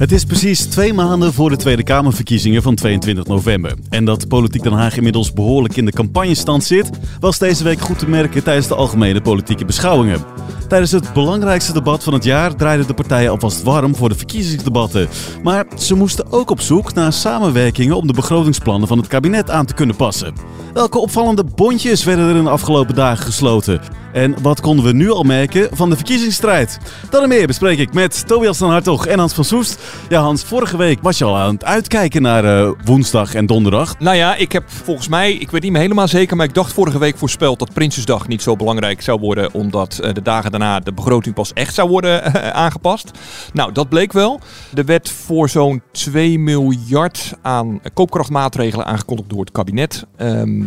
Het is precies twee maanden voor de Tweede Kamerverkiezingen van 22 november. En dat Politiek Den Haag inmiddels behoorlijk in de campagnestand zit, was deze week goed te merken tijdens de algemene politieke beschouwingen. Tijdens het belangrijkste debat van het jaar draaiden de partijen alvast warm voor de verkiezingsdebatten. Maar ze moesten ook op zoek naar samenwerkingen om de begrotingsplannen van het kabinet aan te kunnen passen. Welke opvallende bondjes werden er in de afgelopen dagen gesloten? En wat konden we nu al merken van de verkiezingsstrijd? Dat en meer bespreek ik met Tobias van Hartog en Hans van Soest. Ja Hans, vorige week was je al aan het uitkijken naar uh, woensdag en donderdag. Nou ja, ik heb volgens mij, ik weet niet meer helemaal zeker, maar ik dacht vorige week voorspeld dat Prinsjesdag niet zo belangrijk zou worden, omdat uh, de dagen daarna de begroting pas echt zou worden uh, aangepast. Nou, dat bleek wel. Er werd voor zo'n 2 miljard aan koopkrachtmaatregelen aangekondigd door het kabinet. Uh,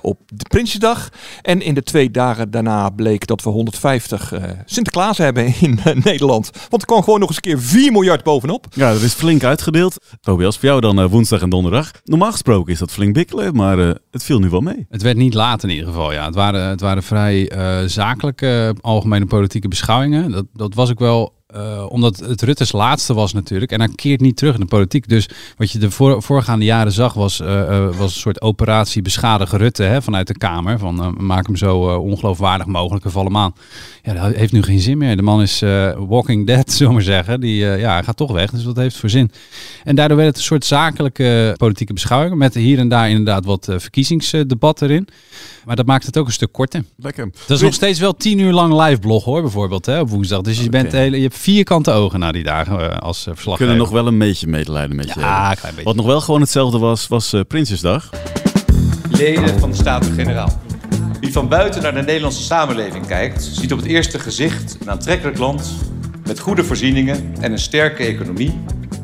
op de Prinsjesdag. En in de twee dagen daarna bleek dat we 150 uh, Sinterklaas hebben in uh, Nederland. Want er kwam gewoon nog eens een keer 4 miljard bovenop. Ja, dat is flink uitgedeeld. Tobias, voor jou dan woensdag en donderdag. Normaal gesproken is dat flink bikkelen, maar het viel nu wel mee. Het werd niet laat in ieder geval, ja. Het waren, het waren vrij zakelijke algemene politieke beschouwingen. Dat, dat was ook wel uh, omdat het Rutte's laatste was natuurlijk. En hij keert niet terug in de politiek. Dus wat je de voor, voorgaande jaren zag was, uh, uh, was een soort operatie beschadigen Rutte hè, vanuit de Kamer. Van maak hem zo ongeloofwaardig mogelijk en val hem aan. Ja, dat heeft nu geen zin meer. De man is walking dead, zullen we maar zeggen. Die, ja, hij gaat toch weg, dus wat heeft voor zin? En daardoor werd het een soort zakelijke politieke beschouwing. Met hier en daar inderdaad wat verkiezingsdebat erin. Maar dat maakt het ook een stuk korter. Lekker. Dat is nog steeds wel tien uur lang live blog hoor, bijvoorbeeld hè, op woensdag. Dus je, okay. bent hele, je hebt vierkante ogen na die dagen uh, als uh, verslaggever. Kunnen nog wel een beetje medelijden met je ja, klein beetje. Wat nog wel gewoon hetzelfde was, was uh, Prinsjesdag. Leden van de Staten-Generaal. Wie van buiten naar de Nederlandse samenleving kijkt, ziet op het eerste gezicht een aantrekkelijk land met goede voorzieningen en een sterke economie.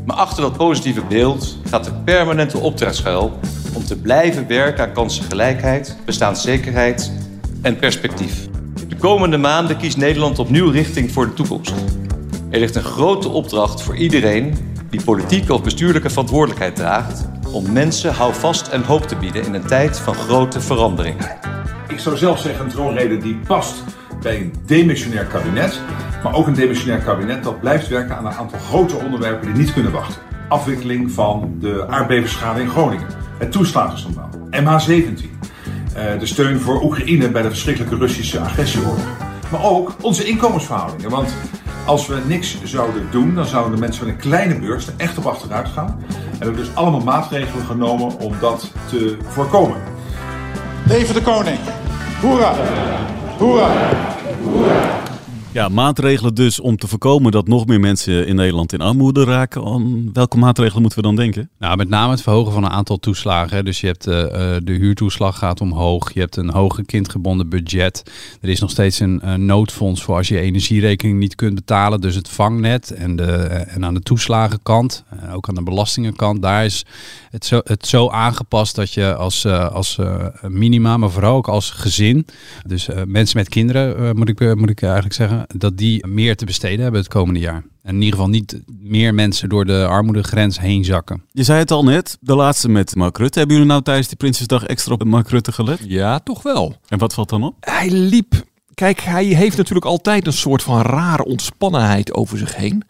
Maar achter dat positieve beeld gaat de permanente opdracht schuil om te blijven werken aan kansengelijkheid, bestaanszekerheid en perspectief. De komende maanden kiest Nederland opnieuw richting voor de toekomst. Er ligt een grote opdracht voor iedereen die politieke of bestuurlijke verantwoordelijkheid draagt om mensen houvast en hoop te bieden in een tijd van grote verandering. Ik zou zelf zeggen een troonrede die past bij een demissionair kabinet, maar ook een demissionair kabinet dat blijft werken aan een aantal grote onderwerpen die niet kunnen wachten. Afwikkeling van de aardbevingsschade in Groningen, het toeslagenschandaal, MH17, de steun voor Oekraïne bij de verschrikkelijke Russische agressieoorlog. Maar ook onze inkomensverhoudingen, want als we niks zouden doen, dan zouden de mensen met een kleine beurs er echt op achteruit gaan. En we hebben dus allemaal maatregelen genomen om dat te voorkomen. Leven de koning! Hoera! Hoera! Hoera! Ja, maatregelen dus om te voorkomen dat nog meer mensen in Nederland in armoede raken. Aan welke maatregelen moeten we dan denken? Nou, met name het verhogen van een aantal toeslagen. Dus je hebt uh, de huurtoeslag gaat omhoog. Je hebt een hoger kindgebonden budget. Er is nog steeds een uh, noodfonds voor als je energierekening niet kunt betalen. Dus het vangnet en, de, uh, en aan de toeslagenkant, ook aan de belastingenkant, daar is het zo, het zo aangepast dat je als, als minima, maar vooral ook als gezin, dus mensen met kinderen moet, ik, moet ik eigenlijk zeggen, dat die meer te besteden hebben het komende jaar. En in ieder geval niet meer mensen door de armoedegrens heen zakken. Je zei het al net, de laatste met Mark Rutte. Hebben jullie nou tijdens die Prinsjesdag extra op Mark Rutte gelet? Ja, toch wel. En wat valt dan op? Hij liep... Kijk, hij heeft natuurlijk altijd een soort van rare ontspannenheid over zich heen.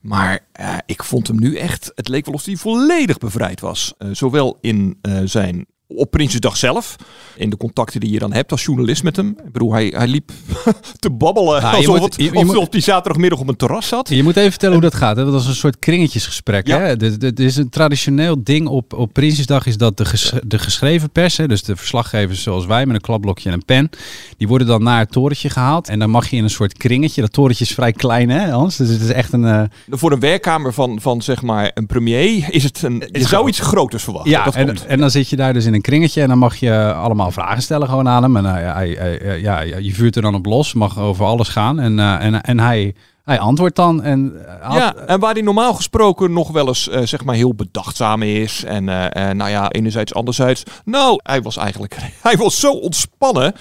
Maar uh, ik vond hem nu echt, het leek wel of hij volledig bevrijd was. Uh, zowel in uh, zijn op Prinsjesdag zelf. In de contacten die je dan hebt als journalist met hem. Ik bedoel, hij, hij liep te babbelen alsof, moet, je, je alsof hij zaterdagmiddag op een terras zat. Je moet even vertellen hoe dat gaat. Hè? Dat was een soort kringetjesgesprek. Ja. Hè? Dit is een traditioneel ding op, op Prinsjesdag is dat de, ges, de geschreven pers, hè? dus de verslaggevers zoals wij met een klapblokje en een pen, die worden dan naar het torentje gehaald. En dan mag je in een soort kringetje. Dat torentje is vrij klein, hè Hans? Dus het is echt een... Uh... Voor een werkkamer van, van zeg maar een premier is het een... Je zou iets groters verwachten. Ja, en, en dan zit je daar dus in een kringetje en dan mag je allemaal vragen stellen gewoon aan hem. En hij, hij, hij, ja, je vuurt er dan op los, mag over alles gaan. En, uh, en, en hij hij antwoordt dan en eh, had- Ja, en waar hij normaal gesproken nog wel eens eh, zeg maar heel bedachtzaam is. En eh, eh, nou ja, enerzijds, anderzijds. Nou, hij was eigenlijk hij was zo ontspannen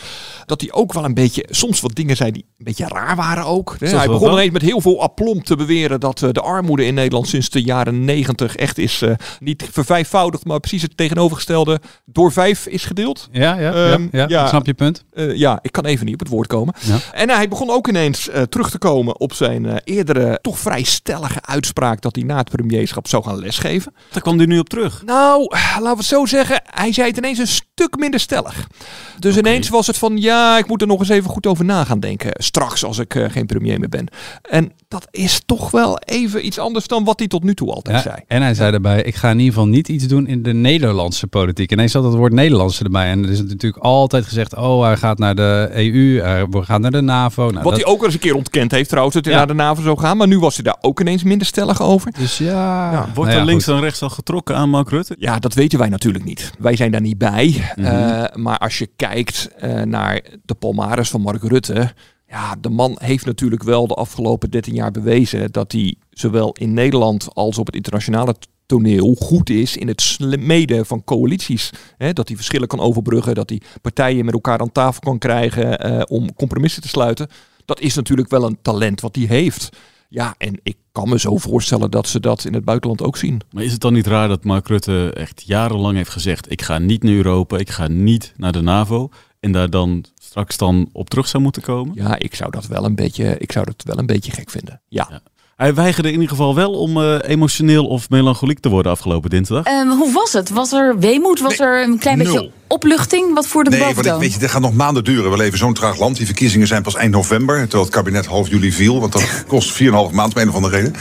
dat hij ook wel een beetje, soms wat dingen zei die een beetje raar waren ook. Hè. Hij begon ineens met heel veel aplomb te beweren dat de armoede in Nederland sinds de jaren negentig echt is niet vervijfvoudigd, maar precies het tegenovergestelde door vijf is gedeeld. ja, ja, Ehm, ja, ja, ja. snap je punt. Ja, ik kan even niet op het woord komen. Ja. En hij begon ook ineens terug te komen op zijn eh, eerdere, toch vrij stellige uitspraak dat hij na het premierschap zou gaan lesgeven. Daar kwam hij nu op terug. Nou, laten we het zo zeggen, hij zei het ineens een stuk minder stellig. Dus ineens was het van, ja, ik moet er nog eens even goed over na gaan denken. Straks als ik eh, geen premier meer ben. En dat is toch wel even iets anders dan wat hij tot nu toe altijd Ja, zei. en hij zei daarbij, ik ga in ieder geval niet iets doen in de Nederlandse politiek. Ineens zat het woord Nederlandse erbij. En er is natuurlijk altijd gezegd, oh, hij gaat naar de EU, hij gaat naar de NAVO. Nou, Wat dat- hij ook al eens een keer ontkend heeft trouwens, dat hij Ja. naar de NAVO zou gaan. Maar nu was hij daar ook ineens minder stellig over. Dus ja... Ja, Wordt Nou er links goed. en rechts al getrokken aan Mark Rutte? Ja, dat weten wij natuurlijk niet. Wij zijn daar niet bij. Mhm. Eh, maar als je kijkt eh, naar de palmares van Mark Rutte. Ja, de man heeft natuurlijk wel de afgelopen 13 jaar bewezen dat hij zowel in Nederland als op het internationale toneel goed is in het smeden van coalities. Dat hij verschillen kan overbruggen, dat hij partijen met elkaar aan tafel kan krijgen eh, om compromissen te sluiten. Dat is natuurlijk wel een talent wat hij heeft. Ja, en ik kan me zo voorstellen dat ze dat in het buitenland ook zien. Maar is het dan niet raar dat Mark Rutte echt jarenlang heeft gezegd... ik ga niet naar Europa, ik ga niet naar de NAVO... en daar dan straks dan op terug zou moeten komen? Ja, ik zou dat wel een beetje, ik zou dat wel een beetje gek vinden. Ja. Ja. Hij weigerde in ieder geval wel om eh, emotioneel of melancholiek te worden afgelopen dinsdag. Ehm, hoe was het? Was er weemoed? Was Nee, er een klein beetje. Opluchting? Wat voerde de Nee, want ik, weet je, dit gaat nog maanden duren. We leven zo'n traag land. Die verkiezingen zijn pas eind november. Terwijl het kabinet half juli viel. Want dat kost 4,5 maand om een of andere reden.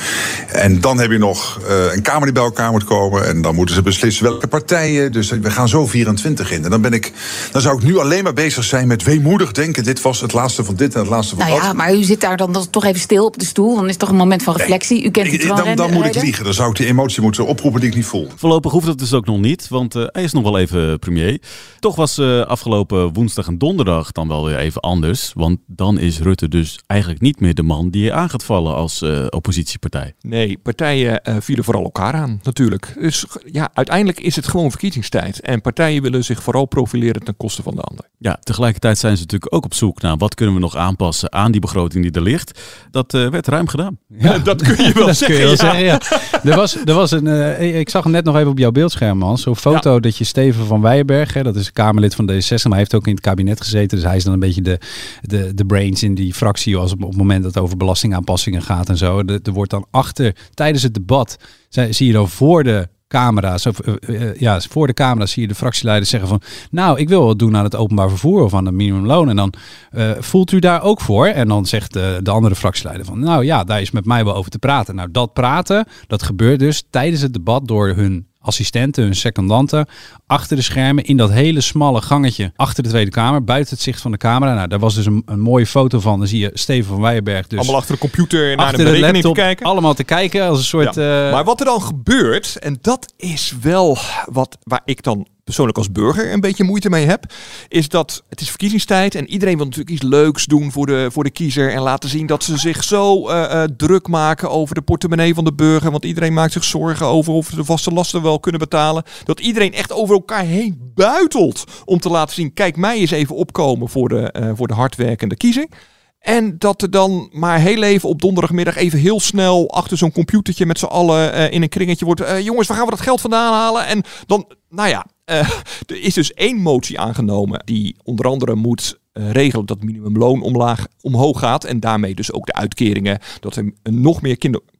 En dan heb je nog eh, een Kamer die bij elkaar moet komen. En dan moeten ze beslissen welke partijen. Dus we gaan zo 24 in. En dan, ben ik, dan zou ik nu alleen maar bezig zijn met weemoedig denken. Dit was het laatste van dit en het laatste van Nou dat. ja, maar u zit daar dan toch even stil op de stoel. Dan is het toch een moment van reflectie. U kent het wel. dan, dan moet ik liegen. Dan zou ik die emotie moeten oproepen die ik niet voel. Voorlopig hoeft dat dus ook nog niet, want eh, hij is nog wel even premier. Toch was eh, afgelopen woensdag en donderdag dan wel weer even anders. Want dan is Rutte dus eigenlijk niet meer de man die je aan gaat vallen als eh, oppositiepartij. Nee, partijen eh, vielen vooral elkaar aan, natuurlijk. Dus ja, uiteindelijk is het gewoon verkiezingstijd. En partijen willen zich vooral profileren ten koste van de ander. Ja, tegelijkertijd zijn ze natuurlijk ook op zoek naar wat kunnen we nog aanpassen aan die begroting die er ligt. Dat eh, werd ruim gedaan. Ja, dat kun je wel dat zeggen. kun je wel ja. zeggen, ja. Er was, er was een, eh, ik zag hem net nog even op jouw beeldscherm, man. Zo'n foto dat je Steven van Weijenberg, hè, dat is Kamerlid van D66, maar hij heeft ook in het kabinet gezeten. Dus hij is dan een beetje de, de, de brains in die fractie als op, het moment dat het over belastingaanpassingen gaat en zo. Er, wordt dan achter, tijdens het debat, zie je dan voor de camera's, of, eh, eh, ja, voor de camera's zie je de fractieleiders zeggen van, nou, ik wil wat doen aan het openbaar vervoer of aan het minimumloon. En dan eh, voelt u daar ook voor? En dan zegt de andere fractieleider van, nou ja, daar is met mij wel over te praten. Nou, dat praten, dat gebeurt dus tijdens het debat door hun assistenten, hun secondanten, achter de schermen in dat hele smalle gangetje achter de Tweede Kamer, buiten het zicht van de camera. Nou, daar was dus een, een mooie foto van. Dan zie je Steven van Weijenberg dus Allemaal achter de computer naar de de berekening te laptop, kijken. allemaal te kijken als een soort... Ja. eh, Maar wat er dan gebeurt, en dat is wel wat waar ik dan persoonlijk als burger een beetje moeite mee heb, is dat het is verkiezingstijd en iedereen wil natuurlijk iets leuks doen voor de, voor de kiezer en laten zien dat ze zich zo eh, eh, druk maken over de portemonnee van de burger, want iedereen maakt zich zorgen over of ze de vaste lasten wel kunnen betalen. Dat iedereen echt over elkaar heen buitelt om te laten zien, kijk mij eens even opkomen voor de, eh, voor de hardwerkende kiezer. En dat er dan maar heel even op donderdagmiddag even heel snel achter zo'n computertje met z'n allen in een kringetje wordt. jongens, waar gaan we dat geld vandaan halen? En dan, nou ja, eh, er is dus één motie aangenomen die onder andere moet eh, regelen dat minimumloon omlaag, omhoog gaat. En daarmee dus ook de uitkeringen. Dat er nog meer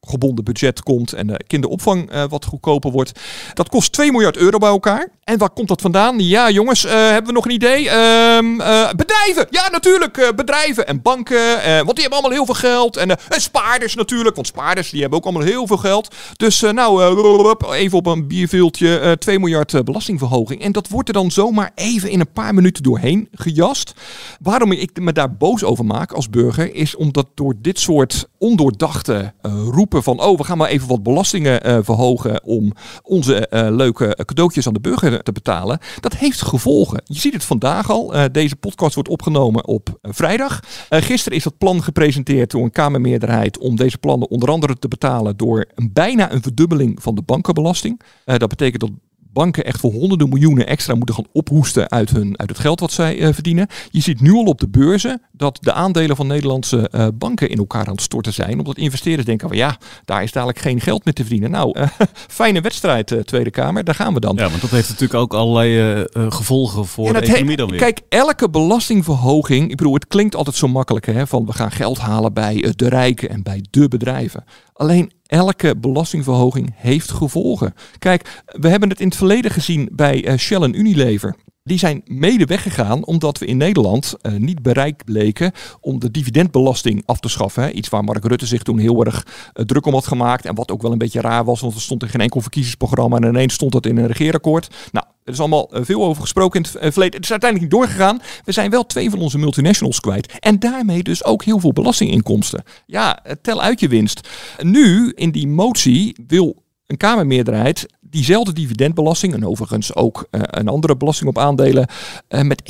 kindergebonden budget komt en de kinderopvang eh, wat goedkoper wordt. Dat kost 2 miljard euro bij elkaar. En waar komt dat vandaan? Ja, jongens, eh, hebben we nog een idee? Ehm, eh, bedrijven! Ja, natuurlijk, eh, bedrijven en banken. eh, want die hebben allemaal heel veel geld. En, eh, en spaarders natuurlijk, want spaarders die hebben ook allemaal heel veel geld. Dus eh, nou, eh, even op een bierveeltje, eh 2 miljard eh, belastingverhoging. En dat wordt er dan zomaar even in een paar minuten doorheen gejast. Waarom ik me daar boos over maak als burger, is omdat door dit soort ondoordachte eh, van, oh, we gaan maar even wat belastingen eh, verhogen om onze eh, leuke cadeautjes aan de burger te betalen. Dat heeft gevolgen. Je ziet het vandaag al. Uh, deze podcast wordt opgenomen op vrijdag. Gisteren is dat plan gepresenteerd door een Kamermeerderheid om deze plannen onder andere te betalen door een, bijna een verdubbeling van de bankenbelasting. dat betekent dat banken echt voor honderden miljoenen extra moeten gaan ophoesten uit, hun, uit het geld wat zij uh, verdienen. Je ziet nu al op de beurzen dat de aandelen van Nederlandse uh, banken in elkaar aan het storten zijn. Omdat investeerders denken van ja, daar is dadelijk geen geld meer te verdienen. Nou, uh, fijne wedstrijd Tweede Kamer, daar gaan we dan. Ja, want dat heeft natuurlijk ook allerlei gevolgen voor de economie dan weer. Kijk, elke belastingverhoging, ik bedoel, het klinkt altijd zo makkelijk hè, van we gaan geld halen bij de rijken en bij de bedrijven. Alleen elke belastingverhoging heeft gevolgen. Kijk, we hebben het in het verleden gezien bij uh, Shell en Unilever. Die zijn mede weggegaan omdat we in Nederland uh, niet bereid bleken om de dividendbelasting af te schaffen. Hè. Iets waar Mark Rutte zich toen heel erg uh, druk om had gemaakt. En wat ook wel een beetje raar was, want er stond in geen enkel verkiezingsprogramma. En ineens stond dat in een regeerakkoord. Nou, er is allemaal uh, veel over gesproken in het verleden. Het is uiteindelijk niet doorgegaan. We zijn wel twee van onze multinationals kwijt. En daarmee dus ook heel veel belastinginkomsten. Ja, tel uit je winst. Nu, in die motie, wil een Kamermeerderheid diezelfde dividendbelasting, en overigens ook uh, een andere belasting op aandelen, uh, met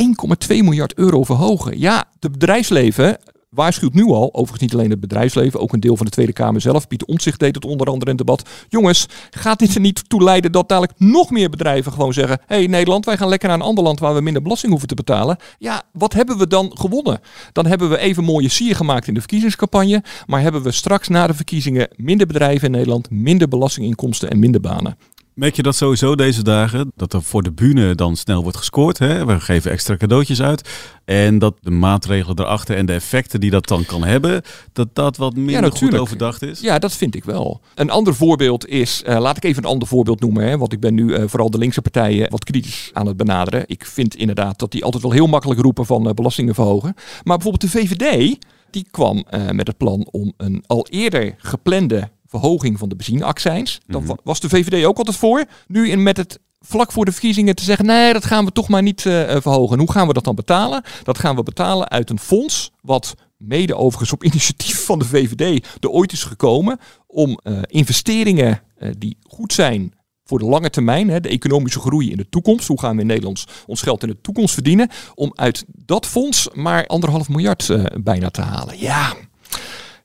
1,2 miljard euro verhogen. Ja, het bedrijfsleven waarschuwt nu al, overigens niet alleen het bedrijfsleven, ook een deel van de Tweede Kamer zelf. Pieter Omtzigt deed het onder andere in het debat. Jongens, gaat dit er niet toe leiden dat dadelijk nog meer bedrijven gewoon zeggen: hé hey, Nederland, wij gaan lekker naar een ander land waar we minder belasting hoeven te betalen. Ja, wat hebben we dan gewonnen? Dan hebben we even mooie sier gemaakt in de verkiezingscampagne, maar hebben we straks na de verkiezingen minder bedrijven in Nederland, minder belastinginkomsten en minder banen. Merk je dat sowieso deze dagen? Dat er voor de bühne dan snel wordt gescoord. Hè? We geven extra cadeautjes uit. En dat de maatregelen erachter en de effecten die dat dan kan hebben, dat dat wat minder ja, goed overdacht is? Ja, dat vind ik wel. Een ander voorbeeld is, uh, laat ik even een ander voorbeeld noemen. Hè, want ik ben nu uh, vooral de linkse partijen wat kritisch aan het benaderen. Ik vind inderdaad dat die altijd wel heel makkelijk roepen van uh, belastingen verhogen. Maar bijvoorbeeld de VVD, die kwam met het plan om een al eerder geplande verhoging van de benzineaccijns. Dan mm was de VVD ook altijd voor. Nu in met het vlak voor de verkiezingen te zeggen: nee, dat gaan we toch maar niet uh, verhogen. Hoe gaan we dat dan betalen? Dat gaan we betalen uit een fonds, wat mede overigens op initiatief van de VVD er ooit is gekomen om uh, investeringen uh, die goed zijn voor de lange termijn, hè, de economische groei in de toekomst. Hoe gaan we in Nederland ons geld in de toekomst verdienen? Om uit dat fonds maar anderhalf miljard bijna te halen. Ja,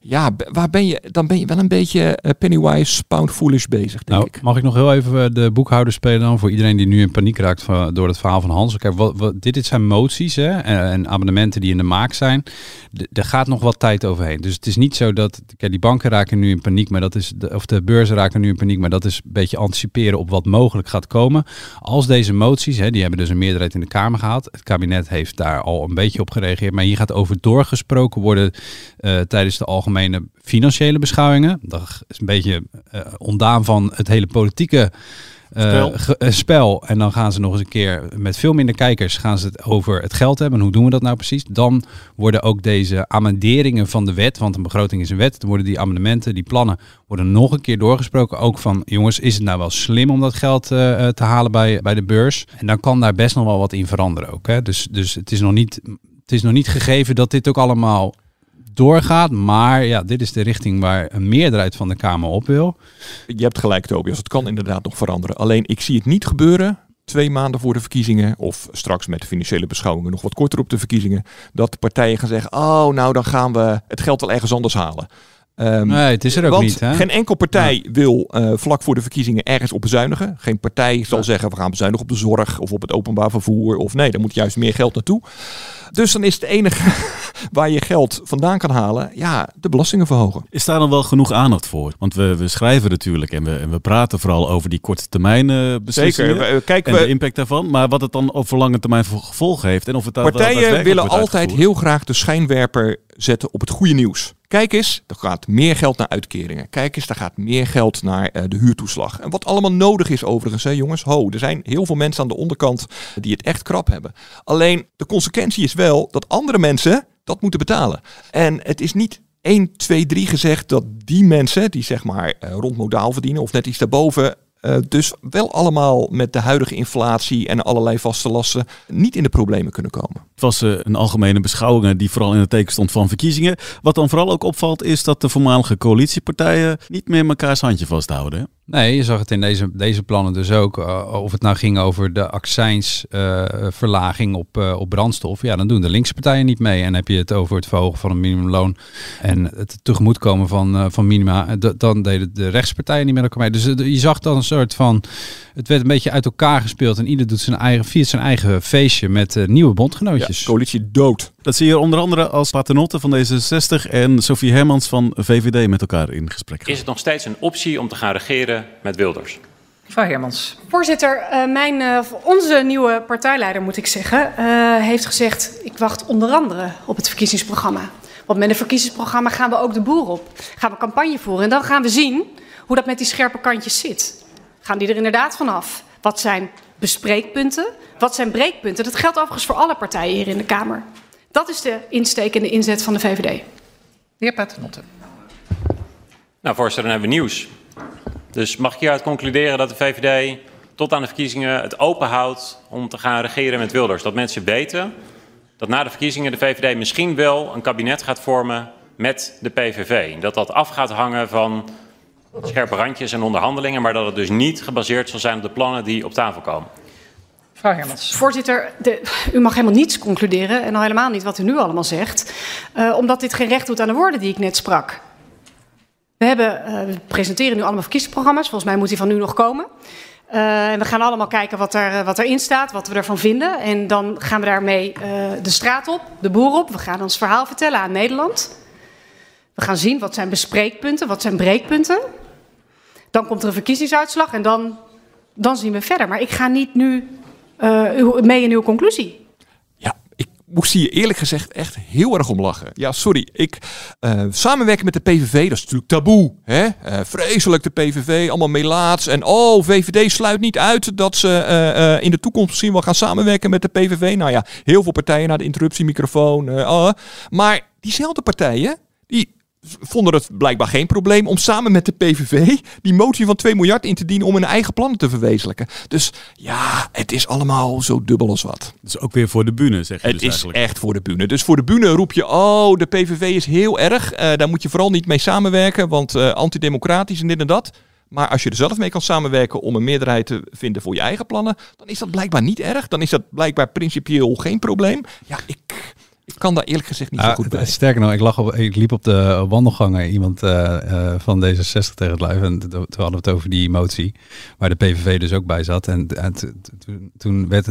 ja, waar ben je, dan ben je wel een beetje uh, Pennywise pound foolish bezig, denk nou, ik. Mag ik nog heel even eh, de boekhouder spelen dan voor iedereen die nu in paniek raakt van, door het verhaal van Hans? Kijk, wat, wat, dit, dit zijn moties hè, en, en, abonnementen die in de maak zijn. er gaat nog wat tijd overheen. Dus het is niet zo dat, kijk, die banken raken nu in paniek, maar dat is, de, of de beurzen raken nu in paniek, maar dat is een beetje anticiperen op wat mogelijk gaat komen. Als deze moties, hè, die hebben dus een meerderheid in de Kamer gehad. Het kabinet heeft daar al een beetje op gereageerd, maar hier gaat over doorgesproken worden uh, tijdens de algemene algemene financiële beschouwingen. Dat is een beetje uh, ondaan van het hele politieke uh, spel. Ge, uh, spel. En dan gaan ze nog eens een keer met veel minder kijkers gaan ze het over het geld hebben. En hoe doen we dat nou precies? Dan worden ook deze amenderingen van de wet, want een begroting is een wet, dan worden die amendementen, die plannen, worden nog een keer doorgesproken. Ook van jongens, is het nou wel slim om dat geld uh, te halen bij, bij de beurs? En dan kan daar best nog wel wat in veranderen ook. Hè? Dus, dus het is nog niet. Het is nog niet gegeven dat dit ook allemaal doorgaat. Maar ja, dit is de richting waar een meerderheid van de Kamer op wil. Je hebt gelijk, Tobias. Het kan inderdaad nog veranderen. Alleen ik zie het niet gebeuren twee maanden voor de verkiezingen, of straks met de financiële beschouwingen nog wat korter op de verkiezingen, dat de partijen gaan zeggen: Oh, nou dan gaan we het geld wel ergens anders halen. Um, nee, het is er ook want niet. Hè? Geen enkel partij ja. wil uh, vlak voor de verkiezingen ergens op bezuinigen. Geen partij zal ja. zeggen we gaan bezuinigen op de zorg of op het openbaar vervoer. Of nee, daar moet juist meer geld naartoe. Dus dan is het enige waar je geld vandaan kan halen, ja, de belastingen verhogen. Is daar dan wel genoeg aandacht voor? Want we, we schrijven natuurlijk en we, en we praten vooral over die korte termijn uh, beslissingen. Zeker. Kijk, en we, de impact daarvan. Maar wat het dan over lange termijn voor gevolgen heeft. En of het daar Partijen willen altijd heel graag de schijnwerper zetten op het goede nieuws. Kijk eens, er gaat meer geld naar uitkeringen. Kijk eens, er gaat meer geld naar uh, de huurtoeslag. En wat allemaal nodig is overigens, hè, jongens. Ho, er zijn heel veel mensen aan de onderkant die het echt krap hebben. Alleen de consequentie is wel dat andere mensen dat moeten betalen. En het is niet 1, 2, 3 gezegd dat die mensen die zeg maar uh, rond modaal verdienen of net iets daarboven eh, dus wel allemaal met de huidige inflatie en allerlei vaste lasten niet in de problemen kunnen komen. Het was eh, een algemene beschouwing die vooral in het teken stond van verkiezingen. Wat dan vooral ook opvalt is dat de voormalige coalitiepartijen niet meer mekaars handje vasthouden. hè? Nee, je zag het in deze, deze plannen dus ook. Uh, of het nou ging over de accijnsverlaging op, uh, op brandstof. Ja, dan doen de linkse partijen niet mee. En heb je het over het verhogen van een minimumloon en het tegemoetkomen van, uh, van minima. Dan deden de rechtspartijen niet met elkaar mee. Dus je zag dan soort van... Het werd een beetje uit elkaar gespeeld. En ieder doet zijn eigen, viert zijn eigen feestje met nieuwe bondgenootjes. Ja, coalitie dood. Dat zie je onder andere als Paternotte van D66 en Sofie Hermans van VVD met elkaar in gesprek. Is het nog steeds een optie om te gaan regeren met Wilders? Mevrouw Hermans. Voorzitter, uh, mijn, uh, onze nieuwe partijleider, moet ik zeggen, uh, heeft gezegd: ik wacht onder andere op het verkiezingsprogramma. Want met een verkiezingsprogramma gaan we ook de boer op. Gaan we campagne voeren en dan gaan we zien hoe dat met die scherpe kantjes zit. Gaan die er inderdaad vanaf? Wat zijn bespreekpunten? Wat zijn breekpunten? Dat geldt overigens voor alle partijen hier in de Kamer. Dat is de insteek en de inzet van de VVD. De heer Paternotte. Nou, voorzitter, dan hebben we nieuws. Dus mag ik hieruit concluderen dat de VVD tot aan de verkiezingen het open houdt om te gaan regeren met Wilders? Dat mensen weten dat na de verkiezingen de VVD misschien wel een kabinet gaat vormen met de PVV. Dat dat af gaat hangen van scherpe randjes en onderhandelingen, maar dat het dus niet gebaseerd zal zijn op de plannen die op tafel komen. Mevrouw Hermans. Voorzitter, de, u mag helemaal niets concluderen en al helemaal niet wat u nu allemaal zegt, uh, omdat dit geen recht doet aan de woorden die ik net sprak. We, hebben, uh, we presenteren nu allemaal verkiezingsprogramma's, volgens mij moet die van nu nog komen. Uh, en we gaan allemaal kijken wat, er, wat erin staat, wat we ervan vinden. En dan gaan we daarmee de straat op, de boer op. We gaan ons verhaal vertellen aan Nederland. We gaan zien wat zijn bespreekpunten, wat zijn breekpunten. Dan komt er een verkiezingsuitslag en dan, dan zien we verder. Maar ik ga niet nu uh, mee in uw conclusie. Ja, ik moest hier eerlijk gezegd echt heel erg om lachen. Ja, sorry. Ik, uh, samenwerken met de PVV, dat is natuurlijk taboe. Hè? Uh, vreselijk de PVV, allemaal melaats. En oh, VVD sluit niet uit dat ze in de toekomst misschien wel gaan samenwerken met de PVV. Nou ja, heel veel partijen naar de interruptiemicrofoon. Uh, maar diezelfde partijen, die vonden het blijkbaar geen probleem om samen met de PVV die motie van 2 miljard in te dienen om hun eigen plannen te verwezenlijken. Dus ja, het is allemaal zo dubbel als wat. Dus ook weer voor de bühne, zeg je Het dus is eigenlijk. echt voor de bühne. Dus voor de bühne roep je, oh, de PVV is heel erg. Uh, daar moet je vooral niet mee samenwerken, want uh, antidemocratisch en dit en dat. Maar als je er zelf mee kan samenwerken om een meerderheid te vinden voor je eigen plannen, dan is dat blijkbaar niet erg. Dan is dat blijkbaar principieel geen probleem. Ja, ik, ik kan daar eerlijk gezegd niet zo goed bij. Sterker nog, ik, lag op, ik liep op de wandelgangen iemand uh, uh, van D66 tegen het lijf. En toen hadden we het over die motie, waar de PVV dus ook bij zat. En, en toen werd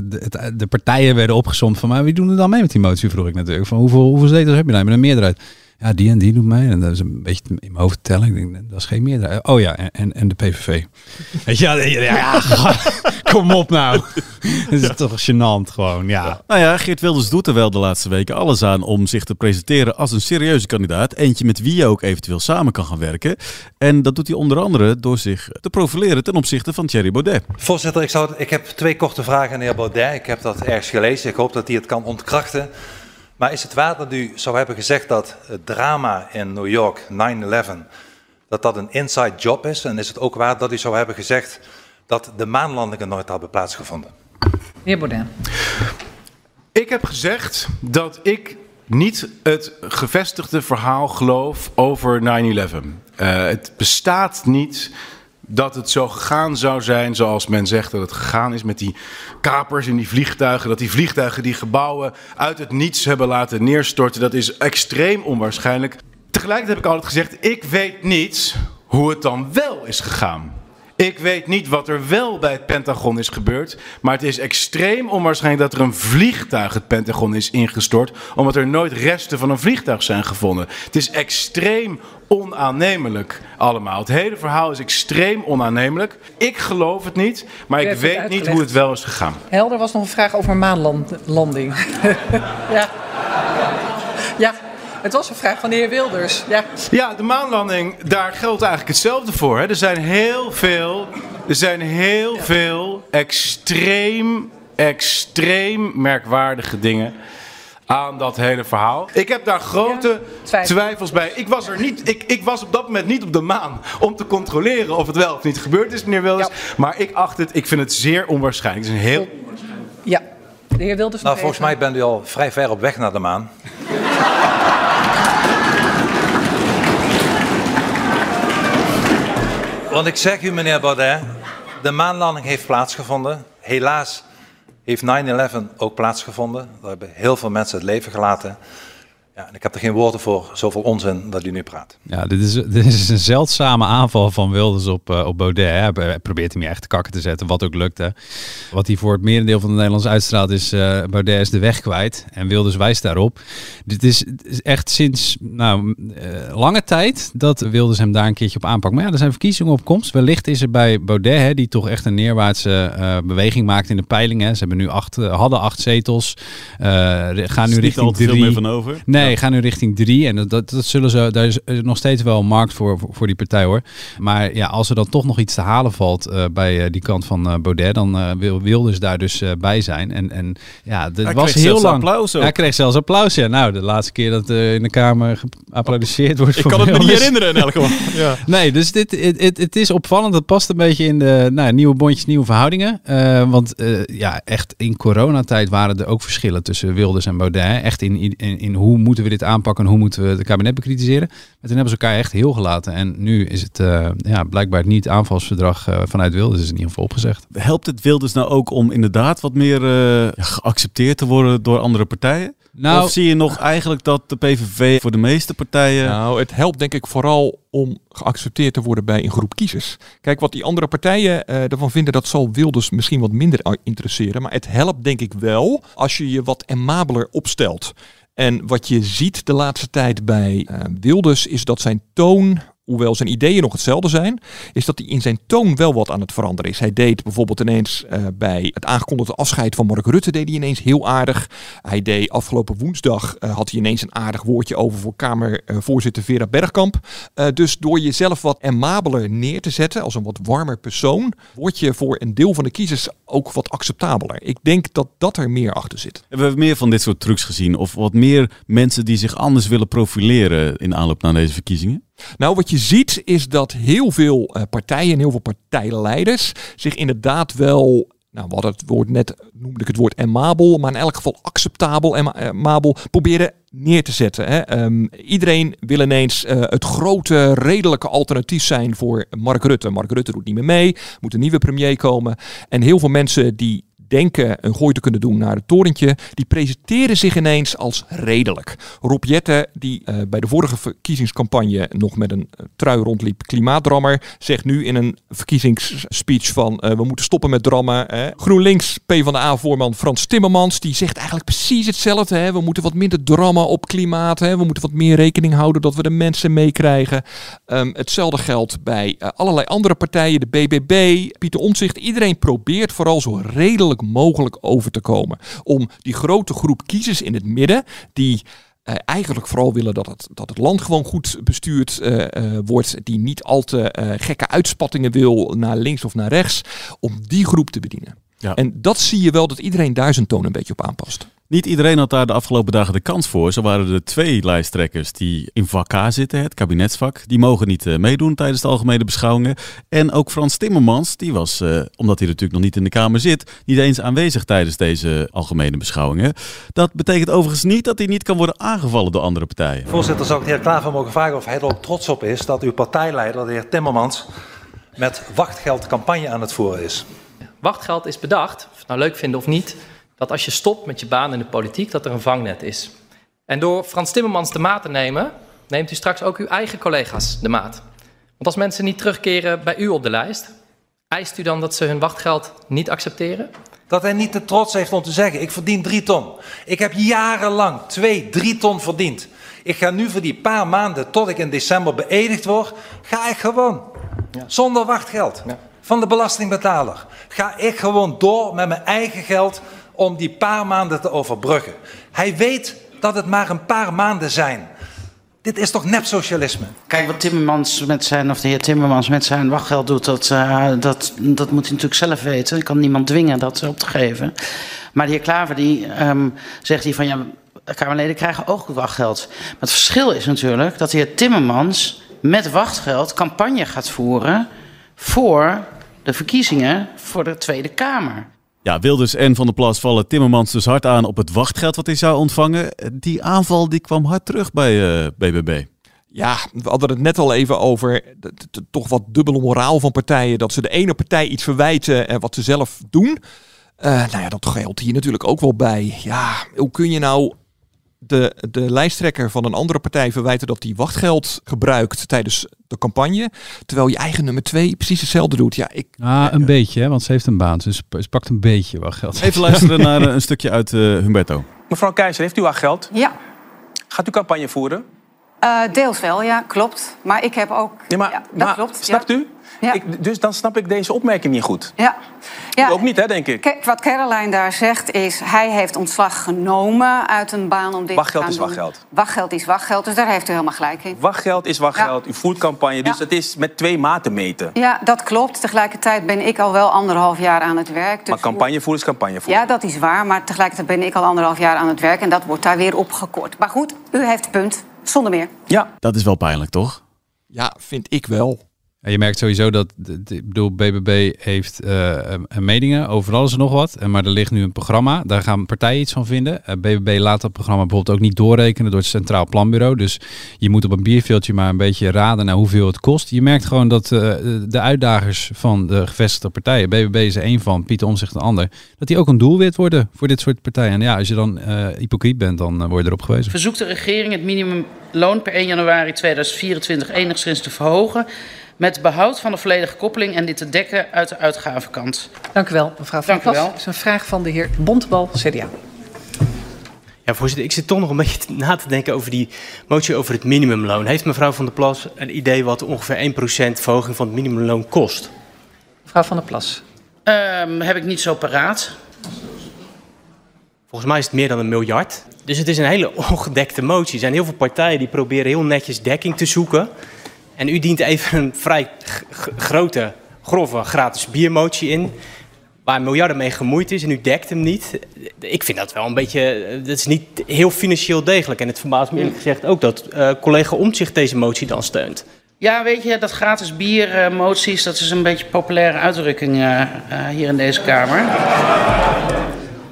de partijen werden opgezomd van, maar wie doen er dan mee met die motie, vroeg ik natuurlijk. Van hoeveel, hoeveel zetels heb je nou met een meerderheid? Ja, die en die doet mee. En dat is een beetje in mijn hoofd tellen. Ik denk, dat is geen meerderheid. Oh ja, en, en de PVV. Weet je, ja kom op nou. Het is toch gênant gewoon, ja. Nou ja, Geert Wilders doet er wel de laatste weken alles aan om zich te presenteren als een serieuze kandidaat. Eentje met wie je ook eventueel samen kan gaan werken. En dat doet hij onder andere door zich te profileren ten opzichte van Thierry Baudet. Voorzitter, ik, zou, ik heb twee korte vragen aan de heer Baudet. Ik heb dat ergens gelezen. Ik hoop dat hij het kan ontkrachten. Maar is het waar dat u zou hebben gezegd dat het drama in New York, 9-11, dat dat een inside job is? En is het ook waar dat u zou hebben gezegd dat de maanlandingen nooit hebben plaatsgevonden? Heer Baudet. Ik heb gezegd dat ik niet het gevestigde verhaal geloof over 9-11. Uh, het bestaat niet dat het zo gegaan zou zijn zoals men zegt dat het gegaan is met die kapers in die vliegtuigen. Dat die vliegtuigen die gebouwen uit het niets hebben laten neerstorten. Dat is extreem onwaarschijnlijk. Tegelijkertijd heb ik altijd gezegd, ik weet niet hoe het dan wel is gegaan. Ik weet niet wat er wel bij het Pentagon is gebeurd, maar het is extreem onwaarschijnlijk dat er een vliegtuig het Pentagon is ingestort, omdat er nooit resten van een vliegtuig zijn gevonden. Het is extreem onaannemelijk allemaal. Het hele verhaal is extreem onaannemelijk. Ik geloof het niet, maar ik weet niet hoe het wel is gegaan. Helder was nog een vraag over maanlanding. ja. ja. Het was een vraag van de heer Wilders. Ja, ja de maanlanding, daar geldt eigenlijk hetzelfde voor. Hè. Er zijn heel veel, er zijn heel ja. veel extreem, extreem merkwaardige dingen aan dat hele verhaal. Ik heb daar grote twijfels bij. Ik was, er niet, ik, ik was op dat moment niet op de maan om te controleren of het wel of niet gebeurd is, meneer Wilders. Maar ik acht het, ik vind het zeer onwaarschijnlijk. Het is een heel... Ja, de heer Wilders. Nou, volgens even. mij bent u al vrij ver op weg naar de maan. Want ik zeg u, meneer Baudet, de maanlanding heeft plaatsgevonden. Helaas heeft 9-11 ook plaatsgevonden. Daar hebben heel veel mensen het leven gelaten. Ja, en ik heb er geen woorden voor, zoveel onzin dat u nu praat. Ja, dit is, dit is een zeldzame aanval van Wilders op, eh, op Baudet. Hè. Hij probeert hem hier echt te kakken te zetten, wat ook lukt. Hè. Wat hij voor het merendeel van de Nederlanders uitstraalt is... eh, Baudet is de weg kwijt en Wilders wijst daarop. Dit is, het is echt sinds nou, eh, lange tijd dat Wilders hem daar een keertje op aanpakt. Maar ja, er zijn verkiezingen op komst. Wellicht is er bij Baudet, hè, die toch echt een neerwaartse eh, beweging maakt in de peilingen. Ze hebben nu acht, hadden acht zetels, eh, gaan nu richting al te veel drie. meer van over. Nee, gaan nu richting drie. En dat, dat, dat zullen ze, daar is nog steeds wel een markt voor, voor, voor die partij hoor. Maar ja, als er dan toch nog iets te halen valt eh, bij eh, die kant van eh, Baudet, dan eh, wil Wilders daar dus bij zijn. En, en ja, dat was heel lang. applaus ook. Hij kreeg zelfs applaus. Ja, nou, de laatste keer dat in de Kamer geapplaudisseerd wordt. Ik kan het me niet herinneren in elk geval. Ja. Nee, dus dit, het, het, is opvallend. Het past een beetje in de nou, nieuwe bondjes, nieuwe verhoudingen. Want ja, echt in coronatijd waren er ook verschillen tussen Wilders en Baudet. Echt in, in, in hoe moeten we dit aanpakken en hoe moeten we het kabinet bekritiseren. Maar toen hebben ze elkaar echt heel gelaten. En nu is het eh, ja, blijkbaar het niet aanvalsverdrag eh, vanuit Wilders is in ieder geval opgezegd. Helpt het Wilders nou ook om inderdaad wat meer eh, geaccepteerd te worden door andere partijen? Nou- of zie je nog eigenlijk dat de PVV voor de meeste partijen... Nou, het helpt denk ik vooral om geaccepteerd te worden bij een groep kiezers. Kijk, wat die andere partijen eh, ervan vinden, dat zal Wilders misschien wat minder interesseren. Maar het helpt denk ik wel als je je wat emabeler opstelt. En wat je ziet de laatste tijd bij eh, Wilders is dat zijn toon, hoewel zijn ideeën nog hetzelfde zijn, is dat hij in zijn toon wel wat aan het veranderen is. Hij deed bijvoorbeeld ineens eh, bij het aangekondigde afscheid van Mark Rutte deed hij ineens heel aardig. Hij deed afgelopen woensdag eh, had hij ineens een aardig woordje over voor Kamervoorzitter Vera Bergkamp. Eh, dus door jezelf wat emabeler neer te zetten als een wat warmer persoon, word je voor een deel van de kiezers ook wat acceptabeler. Ik denk dat dat er meer achter zit. Hebben we meer van dit soort trucs gezien? Of wat meer mensen die zich anders willen profileren in aanloop naar deze verkiezingen? Nou, wat je ziet is dat heel veel eh, partijen en heel veel partijleiders zich inderdaad wel. Nou, hadden het woord net, noemde ik het woord emabel, maar in elk geval acceptabel en emabel proberen neer te zetten. Hè. Ehm, iedereen wil ineens eh, het grote, redelijke alternatief zijn voor Mark Rutte. Mark Rutte doet niet meer mee, moet een nieuwe premier komen. En heel veel mensen die denken een gooi te kunnen doen naar het torentje, die presenteren zich ineens als redelijk. Rob Jetten, die eh, bij de vorige verkiezingscampagne nog met een eh, trui rondliep, klimaatdrammer, zegt nu in een verkiezingsspeech van eh, we moeten stoppen met drammen. Hè. GroenLinks PvdA-voorman Frans Timmermans, die zegt eigenlijk precies hetzelfde. Hè. We moeten wat minder drammen op klimaat. Hè. We moeten wat meer rekening houden dat we de mensen meekrijgen. Ehm, hetzelfde geldt bij allerlei andere partijen, de BBB, Pieter Omtzigt. Iedereen probeert vooral zo redelijk mogelijk over te komen. Om die grote groep kiezers in het midden, die eh, eigenlijk vooral willen dat het, dat het land gewoon goed bestuurd eh, eh, wordt, die niet al te gekke uitspattingen wil naar links of naar rechts, om die groep te bedienen. Ja. En dat zie je wel dat iedereen daar zijn toon een beetje op aanpast. Niet iedereen had daar de afgelopen dagen de kans voor. Zo waren er twee lijsttrekkers die in vak K zitten, het kabinetsvak. Die mogen niet eh, meedoen tijdens de algemene beschouwingen. En ook Frans Timmermans, die was, eh, omdat hij natuurlijk nog niet in de Kamer zit, niet eens aanwezig tijdens deze algemene beschouwingen. Dat betekent overigens niet dat hij niet kan worden aangevallen door andere partijen. Voorzitter, zou ik de heer Klaver mogen vragen of hij er ook trots op is dat uw partijleider, de heer Timmermans, met wachtgeld campagne aan het voeren is? Wachtgeld is bedacht, of we het nou leuk vinden of niet, dat als je stopt met je baan in de politiek, dat er een vangnet is. En door Frans Timmermans de maat te nemen, neemt u straks ook uw eigen collega's de maat. Want als mensen niet terugkeren bij u op de lijst, eist u dan dat ze hun wachtgeld niet accepteren? Dat hij niet de trots heeft om te zeggen, ik verdien drie ton. Ik heb jarenlang twee, drie ton verdiend. Ik ga nu voor die paar maanden, tot ik in december beëdigd word, ga ik gewoon, zonder wachtgeld, van de belastingbetaler, ga ik gewoon door met mijn eigen geld om die paar maanden te overbruggen. Hij weet dat het maar een paar maanden zijn. Dit is toch nepsocialisme? Kijk, wat Timmermans met zijn, of de heer Timmermans met zijn wachtgeld doet, dat, eh, dat, dat moet hij natuurlijk zelf weten. Ik kan niemand dwingen dat op te geven. Maar de heer Klaver die ehm, zegt hier van ja, Kamerleden krijgen ook wachtgeld. Maar het verschil is natuurlijk dat de heer Timmermans met wachtgeld campagne gaat voeren voor de verkiezingen voor de Tweede Kamer. Ja, Wilders en Van der Plas vallen Timmermans dus hard aan op het wachtgeld wat hij zou ontvangen. Die aanval die kwam hard terug bij uh, BBB. Ja, we hadden het net al even over de, de, de, toch wat dubbele moraal van partijen. Dat ze de ene partij iets verwijten en wat ze zelf doen. Uh, nou ja, dat geldt hier natuurlijk ook wel bij. Ja, hoe kun je nou de, de lijsttrekker van een andere partij verwijten dat hij wachtgeld gebruikt tijdens de campagne, terwijl je eigen nummer twee precies hetzelfde doet. Ja, ik, ah, een beetje, hè, want ze heeft een baan, dus ze pakt een beetje wachtgeld. Even luisteren naar een stukje uit uh, Humberto. Mevrouw Keizer, heeft u wachtgeld? Ja. Gaat u campagne voeren? Uh, deels wel, ja, klopt. Maar ik heb ook... Ja, maar, ja, dat maar, klopt. Snapt ja. u? Ja. Ik, dus dan snap ik deze opmerking niet goed. Ja. ja. Ook niet, hè, denk ik. Kijk, wat Caroline daar zegt is... hij heeft ontslag genomen uit een baan om dit wachtgeld te gaan is doen. wachtgeld. Wachtgeld is wachtgeld, dus daar heeft u helemaal gelijk in. Wachtgeld is wachtgeld. U voert campagne, dus Ja. het is met twee maten meten. Ja, dat klopt. Tegelijkertijd ben ik al wel anderhalf jaar aan het werk. Dus maar campagne voeren is campagne voeren. Ja, dat is waar. Maar tegelijkertijd ben ik al anderhalf jaar aan het werk... en dat wordt daar weer opgekort. Maar goed, u heeft het punt. Zonder meer. Ja. Dat is wel pijnlijk, toch? Ja, vind ik wel. Je merkt sowieso dat, ik bedoel, BBB heeft eh, eh, meningen over alles en nog wat. En maar er ligt nu een programma, daar gaan partijen iets van vinden. Eh, BBB laat dat programma bijvoorbeeld ook niet doorrekenen door het Centraal Planbureau. Dus je moet op een bierveeltje maar een beetje raden naar hoeveel het kost. Je merkt gewoon dat eh, de uitdagers van de gevestigde partijen, BBB is er één van, Pieter Omzicht een ander, dat die ook een doelwit worden voor dit soort partijen. En ja, als je dan eh, hypocriet bent, dan eh, word je erop gewezen. Verzoekt de regering het minimumloon per 1 januari 2024 enigszins te verhogen... met behoud van de volledige koppeling en dit te dekken uit de uitgavenkant. Dank u wel, mevrouw Van Dank u Plas. wel. Dat is een vraag van de heer Bontebal, CDA. Ja, voorzitter, ik zit toch nog een beetje na te denken over die motie over het minimumloon. Heeft mevrouw Van der Plas een idee wat ongeveer 1% verhoging van het minimumloon kost? Mevrouw Van der Plas. Ehm, heb ik niet zo paraat. Volgens mij is het meer dan een miljard. Dus het is een hele ongedekte motie. Er zijn heel veel partijen die proberen heel netjes dekking te zoeken. En u dient even een vrij grote, grove gratis biermotie in. Waar miljarden mee gemoeid is en u dekt hem niet. Ik vind dat wel een beetje. eh, Dat is niet heel financieel degelijk. En het verbaast me eerlijk gezegd ook dat eh, collega Omtzigt deze motie dan steunt. Ja, weet je, dat gratis bier eh, moties, dat is een beetje een populaire uitdrukking eh, eh, hier in deze Kamer.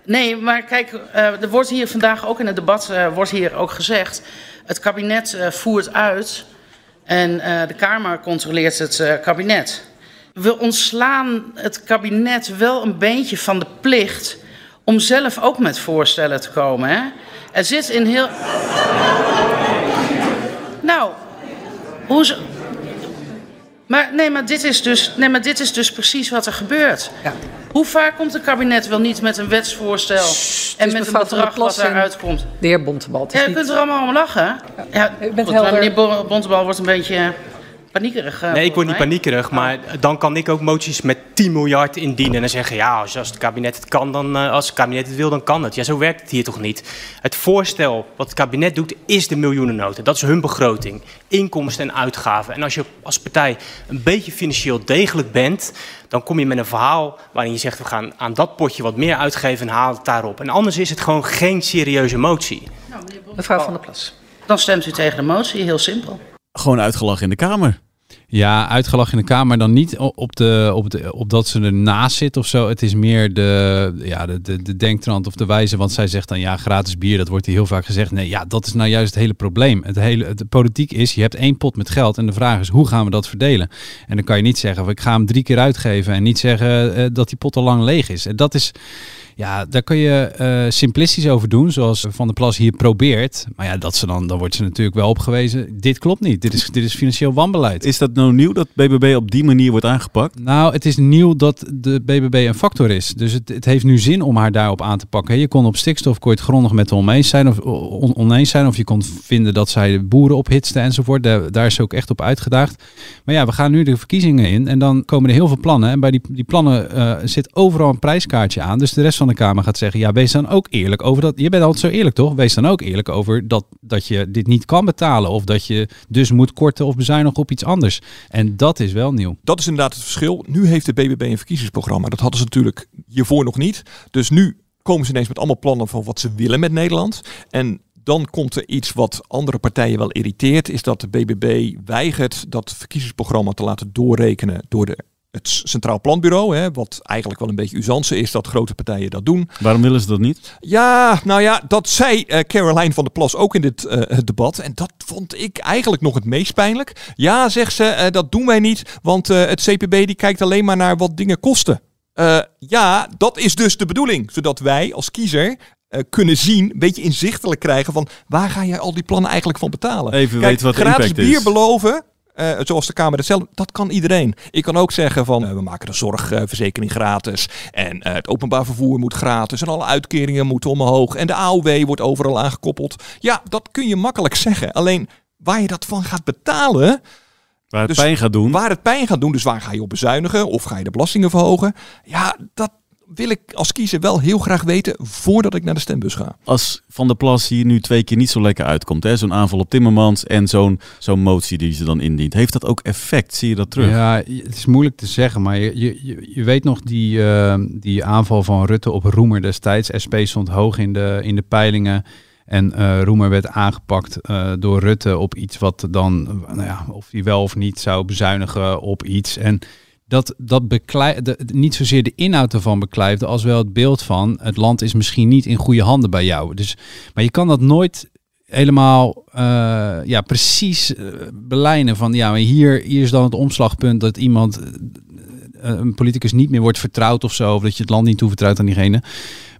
Nee, maar kijk, er wordt hier vandaag ook in het debat wordt hier ook gezegd... het kabinet voert uit en eh, de Kamer controleert het eh, kabinet. We ontslaan het kabinet wel een beetje van de plicht... om zelf ook met voorstellen te komen, hè? Er zit in heel... Nou, hoe ze... Maar, nee, maar dit is dus, nee, maar dit is dus precies wat er gebeurt. Hoe vaak komt het kabinet wel niet met een wetsvoorstel en met een bedrag wat daaruit komt? De heer Bontebal. Ja, je niet- kunt er allemaal om lachen. Ja, u bent goed, helder. Meneer Bo- Bontebal wordt een beetje paniekerig. eh, Nee, ik word niet paniekerig, maar dan kan ik ook moties met 10 miljard indienen. En dan zeggen, ja, als, als het kabinet het kan, dan, eh, als het kabinet het wil, dan kan het. Ja, zo werkt het hier toch niet? Het voorstel wat het kabinet doet, is de miljoenennota. Dat is hun begroting. Inkomsten en uitgaven. En als je als partij een beetje financieel degelijk bent, dan kom je met een verhaal waarin je zegt, we gaan aan dat potje wat meer uitgeven en haal het daarop. En anders is het gewoon geen serieuze motie. Mevrouw Van der Plas. Dan stemt u tegen de motie, heel simpel. Gewoon uitgelachen in de Kamer. Ja, uitgelachen in de Kamer dan niet op, de, op, de, op dat ze ernaast zit of zo. Het is meer de, ja, de, de, de denktrand of de wijze. Want zij zegt dan ja, gratis bier, dat wordt hier heel vaak gezegd. Nee, ja, dat is nou juist het hele probleem. Het hele, de politiek is, je hebt één pot met geld en de vraag is, hoe gaan we dat verdelen? En dan kan je niet zeggen, ik ga hem drie keer uitgeven en niet zeggen eh, dat die pot al lang leeg is. En dat is... Ja, daar kun je eh, simplistisch over doen, zoals Van der Plas hier probeert. Maar ja, dat ze dan, dan wordt ze natuurlijk wel opgewezen. Dit klopt niet. Dit is, dit is financieel wanbeleid. Is dat nou nieuw dat BBB op die manier wordt aangepakt? Nou, het is nieuw dat de BBB een factor is. Dus het, het heeft nu zin om haar daarop aan te pakken. Je kon op stikstof kon je het grondig met oneens zijn of on- oneens zijn. Of je kon vinden dat zij de boeren ophitste enzovoort. Daar, daar is ze ook echt op uitgedaagd. Maar ja, we gaan nu de verkiezingen in. En dan komen er heel veel plannen. En bij die, die plannen eh, zit overal een prijskaartje aan. Dus de rest van de Kamer gaat zeggen, ja, wees dan ook eerlijk over dat. Je bent altijd zo eerlijk, toch? Wees dan ook eerlijk over dat, dat je dit niet kan betalen. Of dat je dus moet korten of bezuinigen op iets anders. En dat is wel nieuw. Dat is inderdaad het verschil. Nu heeft de BBB een verkiezingsprogramma. Dat hadden ze natuurlijk hiervoor nog niet. Dus nu komen ze ineens met allemaal plannen van wat ze willen met Nederland. En dan komt er iets wat andere partijen wel irriteert, is dat de BBB weigert dat verkiezingsprogramma te laten doorrekenen door de, het Centraal Planbureau. Hè, wat eigenlijk wel een beetje usance is dat grote partijen dat doen. Waarom willen ze dat niet? Ja, nou ja, dat zei eh, Caroline van der Plas ook in dit het debat. En dat vond ik eigenlijk nog het meest pijnlijk. Ja, zegt ze, eh, dat doen wij niet, want het CPB die kijkt alleen maar naar wat dingen kosten. Ja, dat is dus de bedoeling. Zodat wij als kiezer kunnen zien, een beetje inzichtelijk krijgen van waar ga jij al die plannen eigenlijk van betalen. Even Kijk, weten wat de gratis impact is. bier beloven, eh, zoals de Kamer het zelf, dat kan iedereen. Ik kan ook zeggen van eh, we maken de zorgverzekering gratis en eh, het openbaar vervoer moet gratis en alle uitkeringen moeten omhoog en de AOW wordt overal aangekoppeld. Ja, dat kun je makkelijk zeggen. Alleen waar je dat van gaat betalen, Waar het dus pijn gaat doen. Waar het pijn gaat doen, dus waar ga je op bezuinigen of ga je de belastingen verhogen? Ja, dat wil ik als kiezer wel heel graag weten voordat ik naar de stembus ga. Als Van der Plas hier nu twee keer niet zo lekker uitkomt, hè, zo'n aanval op Timmermans en zo'n zo'n motie die ze dan indient, heeft dat ook effect? Zie je dat terug? Ja, het is moeilijk te zeggen, maar je, je, je- weet nog die, eh, die aanval van Rutte op Roemer destijds. SP stond hoog in de, in de peilingen. En eh, Roemer werd aangepakt eh, door Rutte op iets wat dan, nou ja, of hij wel of niet zou bezuinigen op iets. En dat, dat beklei, de, niet zozeer de inhoud ervan beklijfde, als wel het beeld van het land is misschien niet in goede handen bij jou. Dus, maar je kan dat nooit helemaal eh, ja, precies belijnen van ja, maar hier, hier is dan het omslagpunt dat iemand, eh, een politicus niet meer wordt vertrouwd of zo, of dat je het land niet toevertrouwt aan diegene.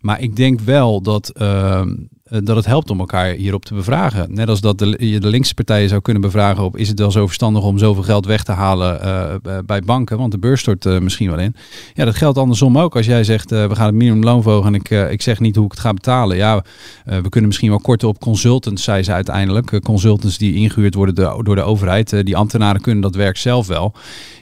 Maar ik denk wel dat, ehm, eh, dat het helpt om elkaar hierop te bevragen. Net als dat je de linkse partijen zou kunnen bevragen op is het wel zo verstandig om zoveel geld weg te halen eh, b- bij banken, want de beurs stort eh, misschien wel in. Ja, dat geldt andersom ook. Als jij zegt eh, we gaan het minimumloon verhogen en ik, eh, ik zeg niet hoe ik het ga betalen. Ja, eh, we kunnen misschien wel korten op consultants, zei ze uiteindelijk. Eh, consultants die ingehuurd worden door, de overheid. Eh, die ambtenaren kunnen dat werk zelf wel.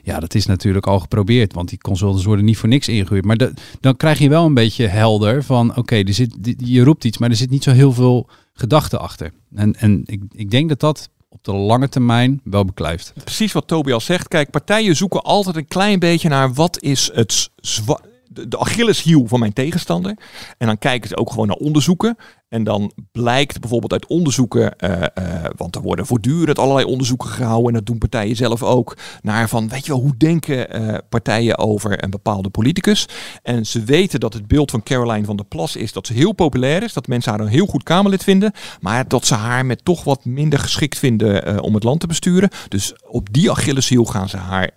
Ja, dat is natuurlijk al geprobeerd, want die consultants worden niet voor niks ingehuurd. Maar dan krijg je wel een beetje helder van, oké, er zit, je roept iets, maar er zit niet zo heel veel gedachte achter. En, en ik, ik denk dat dat op de lange termijn wel beklijft. Precies wat Toby al zegt. Kijk, partijen zoeken altijd een klein beetje naar wat is het zwa- de Achilleshiel van mijn tegenstander. En dan kijken ze ook gewoon naar onderzoeken. En dan blijkt bijvoorbeeld uit onderzoeken, eh, eh, want er worden voortdurend allerlei onderzoeken gehouden en dat doen partijen zelf ook, naar van, weet je wel, hoe denken eh, partijen over een bepaalde politicus? En ze weten dat het beeld van Caroline van der Plas is dat ze heel populair is, dat mensen haar een heel goed Kamerlid vinden, maar dat ze haar met toch wat minder geschikt vinden om het land te besturen. Dus op die Achilleshiel gaan ze haar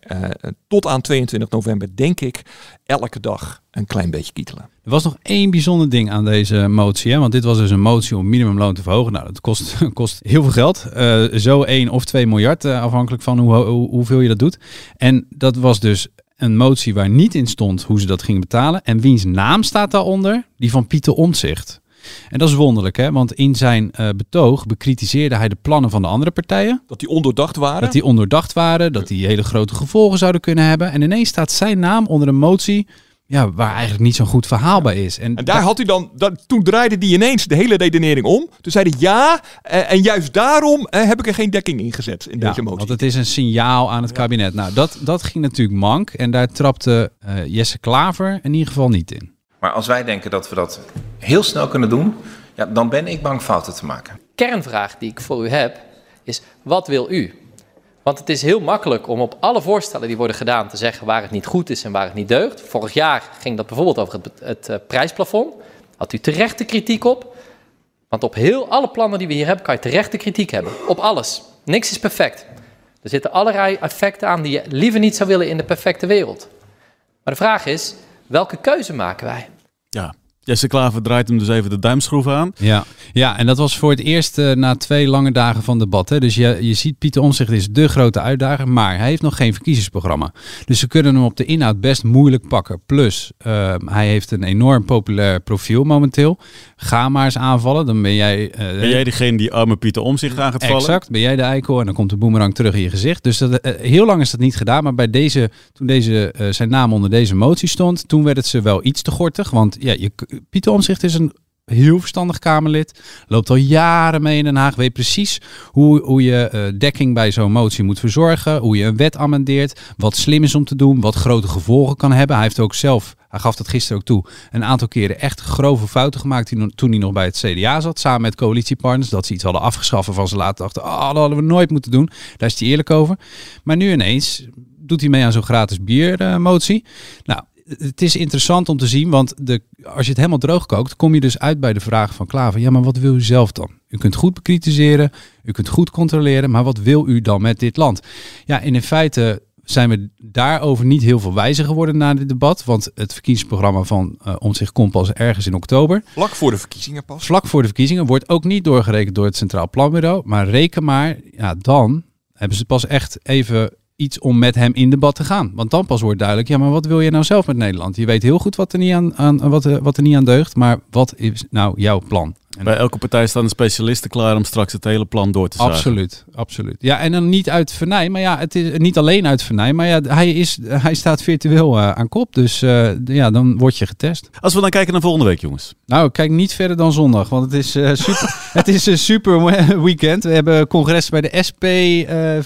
tot aan 22 november, denk ik, elke dag een klein beetje kietelen. Er was nog één bijzonder ding aan deze motie. Hè? Want dit was dus een motie om minimumloon te verhogen. Nou, dat kost, kost heel veel geld. Eh, zo 1 of 2 miljard, eh, afhankelijk van hoe, hoe, hoeveel je dat doet. En dat was dus een motie waar niet in stond hoe ze dat gingen betalen. En wiens naam staat daaronder? Die van Pieter Omtzigt. En dat is wonderlijk, hè? want in zijn eh, betoog bekritiseerde hij de plannen van de andere partijen. Dat die ondoordacht waren. Dat die ondoordacht waren, dat die hele grote gevolgen zouden kunnen hebben. En ineens staat zijn naam onder een motie ja, waar eigenlijk niet zo'n goed verhaal bij is. En, En daar had hij dan, dat, toen draaide hij ineens de hele redenering om. Toen zei hij ja, eh, en juist daarom eh, heb ik er geen dekking in gezet in Ja, deze motie. want het is een signaal aan het kabinet. Nou, dat, dat ging natuurlijk mank. En daar trapte eh, Jesse Klaver in ieder geval niet in. Maar als wij denken dat we dat heel snel kunnen doen, ja, dan ben ik bang fouten te maken. kernvraag die ik voor u heb is: wat wil u? Want het is heel makkelijk om op alle voorstellen die worden gedaan te zeggen waar het niet goed is en waar het niet deugt. Vorig jaar ging dat bijvoorbeeld over het, het eh, prijsplafond. Had u terechte kritiek op? Want op heel alle plannen die we hier hebben kan je terechte kritiek hebben. Op alles. Niks is perfect. Er zitten allerlei effecten aan die je liever niet zou willen in de perfecte wereld. Maar de vraag is: welke keuze maken wij? Ja, Jesse Klaver draait hem dus even de duimschroef aan. Ja, ja en dat was voor het eerst eh, na twee lange dagen van debat. Hè. Dus je, je ziet, Pieter Omtzigt is de grote uitdager, maar hij heeft nog geen verkiezingsprogramma. Dus ze kunnen hem op de inhoud best moeilijk pakken. Plus, eh, hij heeft een enorm populair profiel momenteel. Ga maar eens aanvallen, dan ben jij... eh, Ben jij degene die arme Pieter om zich aan gaat vallen? Exact, ben jij de eikel en dan komt de boemerang terug in je gezicht. Dus dat, eh, heel lang is dat niet gedaan, maar bij deze, toen deze, zijn naam onder deze motie stond, toen werd het ze wel iets te gortig. Want ja, je, Pieter Omtzigt is een heel verstandig Kamerlid, loopt al jaren mee in Den Haag, weet precies hoe, hoe je eh, dekking bij zo'n motie moet verzorgen, hoe je een wet amendeert, wat slim is om te doen, wat grote gevolgen kan hebben. Hij heeft ook zelf hij gaf dat gisteren ook toe, een aantal keren echt grove fouten gemaakt toen- hij nog bij het CDA zat, samen met coalitiepartners, dat ze iets hadden afgeschaffen van ze later dachten, oh, dat hadden we nooit moeten doen. Daar is hij eerlijk over. Maar nu ineens doet hij mee aan zo'n gratis biermotie. nou, het is interessant om te zien, want de, als je het helemaal droog kookt, kom je dus uit bij de vraag van Klaver. Ja, maar wat wil u zelf dan? U kunt goed bekritiseren, u kunt goed controleren, maar wat wil u dan met dit land? Ja, en in feite zijn we daarover niet heel veel wijzer geworden na dit debat, want het verkiezingsprogramma van uh, Omtzigt komt pas ergens in oktober. Vlak voor de verkiezingen pas. Vlak voor de verkiezingen wordt ook niet doorgerekend door het Centraal Planbureau, maar reken maar, ja, dan hebben ze pas echt even iets om met hem in debat te gaan. Want dan pas wordt duidelijk, ja, maar wat wil je nou zelf met Nederland? Je weet heel goed wat er niet aan, aan wat, er, wat er niet aan deugt, maar wat is nou jouw plan? En Bij elke partij staan de specialisten klaar om straks het hele plan door te zagen. Absoluut, absoluut. Ja, en dan niet uit Vernij, maar ja, het is niet alleen uit Vernij, maar ja, hij, is, hij staat virtueel uh, aan kop, dus uh, ja, dan word je getest. Als we dan kijken naar volgende week, jongens. Nou, kijk niet verder dan zondag, want het is, uh, super, het is een super weekend. We hebben congres bij de SP,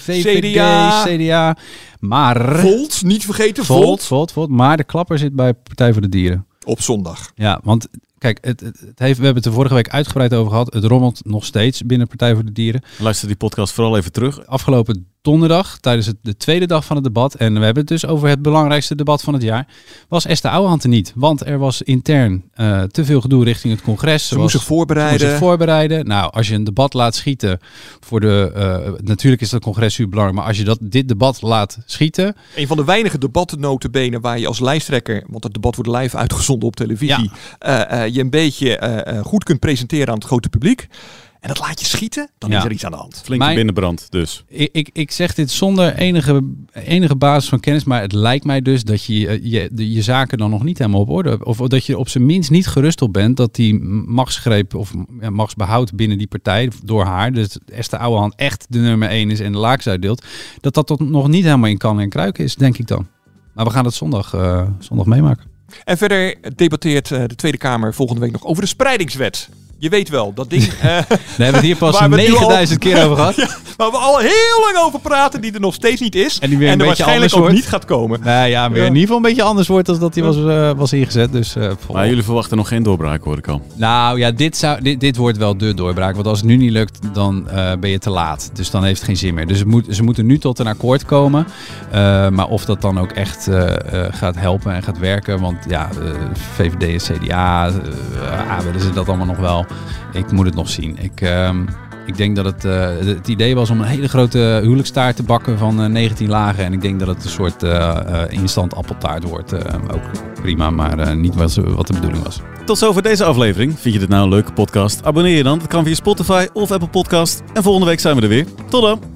VVD, CDA. CDA, maar... Volt, niet vergeten, Volt. Volt. Volt, Volt, maar de klapper zit bij Partij voor de Dieren. Op zondag. Ja, want kijk, het, het, heeft, we hebben het er vorige week uitgebreid over gehad. Het rommelt nog steeds binnen Partij voor de Dieren. Luister die podcast vooral even terug. Afgelopen donderdag, tijdens het, de tweede dag van het debat, en we hebben het dus over het belangrijkste debat van het jaar, was Esther Ouwehand er niet. Want er was intern uh, te veel gedoe richting het congres. Ze moest zich voorbereiden. Ze moest zich voorbereiden. Nou, als je een debat laat schieten voor de... Uh, natuurlijk is dat congres super belangrijk, maar als je dat, dit debat laat schieten... Een van de weinige debatten notabene waar je als lijsttrekker, want het debat wordt live uitgezonden op televisie, ja. uh, je een beetje goed kunt presenteren aan het grote publiek. En dat laat je schieten, dan ja. is er iets aan de hand. Flinke Mijn, binnenbrand dus. Ik, ik, ik zeg dit zonder enige, enige basis van kennis, maar het lijkt mij dus dat je je, je, je zaken dan nog niet helemaal op orde hebt. Of dat je op zijn minst niet gerust op bent dat die machtsgreep of ja, machtsbehoud binnen die partij door haar, dus Esther Ouwehand echt de nummer één is en de laaks uitdeelt, dat dat tot nog niet helemaal in kan en kruiken is, denk ik dan. Maar we gaan het zondag, uh, zondag meemaken. En verder debatteert uh, de Tweede Kamer volgende week nog over de spreidingswet. Je weet wel, dat ding. Uh, Daar hebben we het hier pas 9000 keer over gehad. ja, waar we al heel lang over praten, die er nog steeds niet is. En die weer en een er beetje waarschijnlijk anders ook wordt. niet gaat komen. Nee, ja, weer Ja. in ieder geval een beetje anders wordt dan dat hij was, uh, was ingezet. Dus, uh, Maar jullie verwachten nog geen doorbraak, hoor ik al. Nou ja, dit, zou, dit, dit wordt wel de doorbraak. Want als het nu niet lukt, dan uh, ben je te laat. Dus dan heeft het geen zin meer. Dus het moet, ze moeten nu tot een akkoord komen. Uh, maar of dat dan ook echt uh, gaat helpen en gaat werken. Want ja, VVD en CDA, willen ze dat allemaal nog wel. Ik moet het nog zien. Ik, ik denk dat het, het idee was om een hele grote huwelijkstaart te bakken van 19 lagen. En ik denk dat het een soort instant appeltaart wordt. ook prima, maar niet wat, wat de bedoeling was. Tot zover deze aflevering. Vind je dit nou een leuke podcast? Abonneer je dan. Dat kan via Spotify of Apple Podcast. En volgende week zijn we er weer. Tot dan!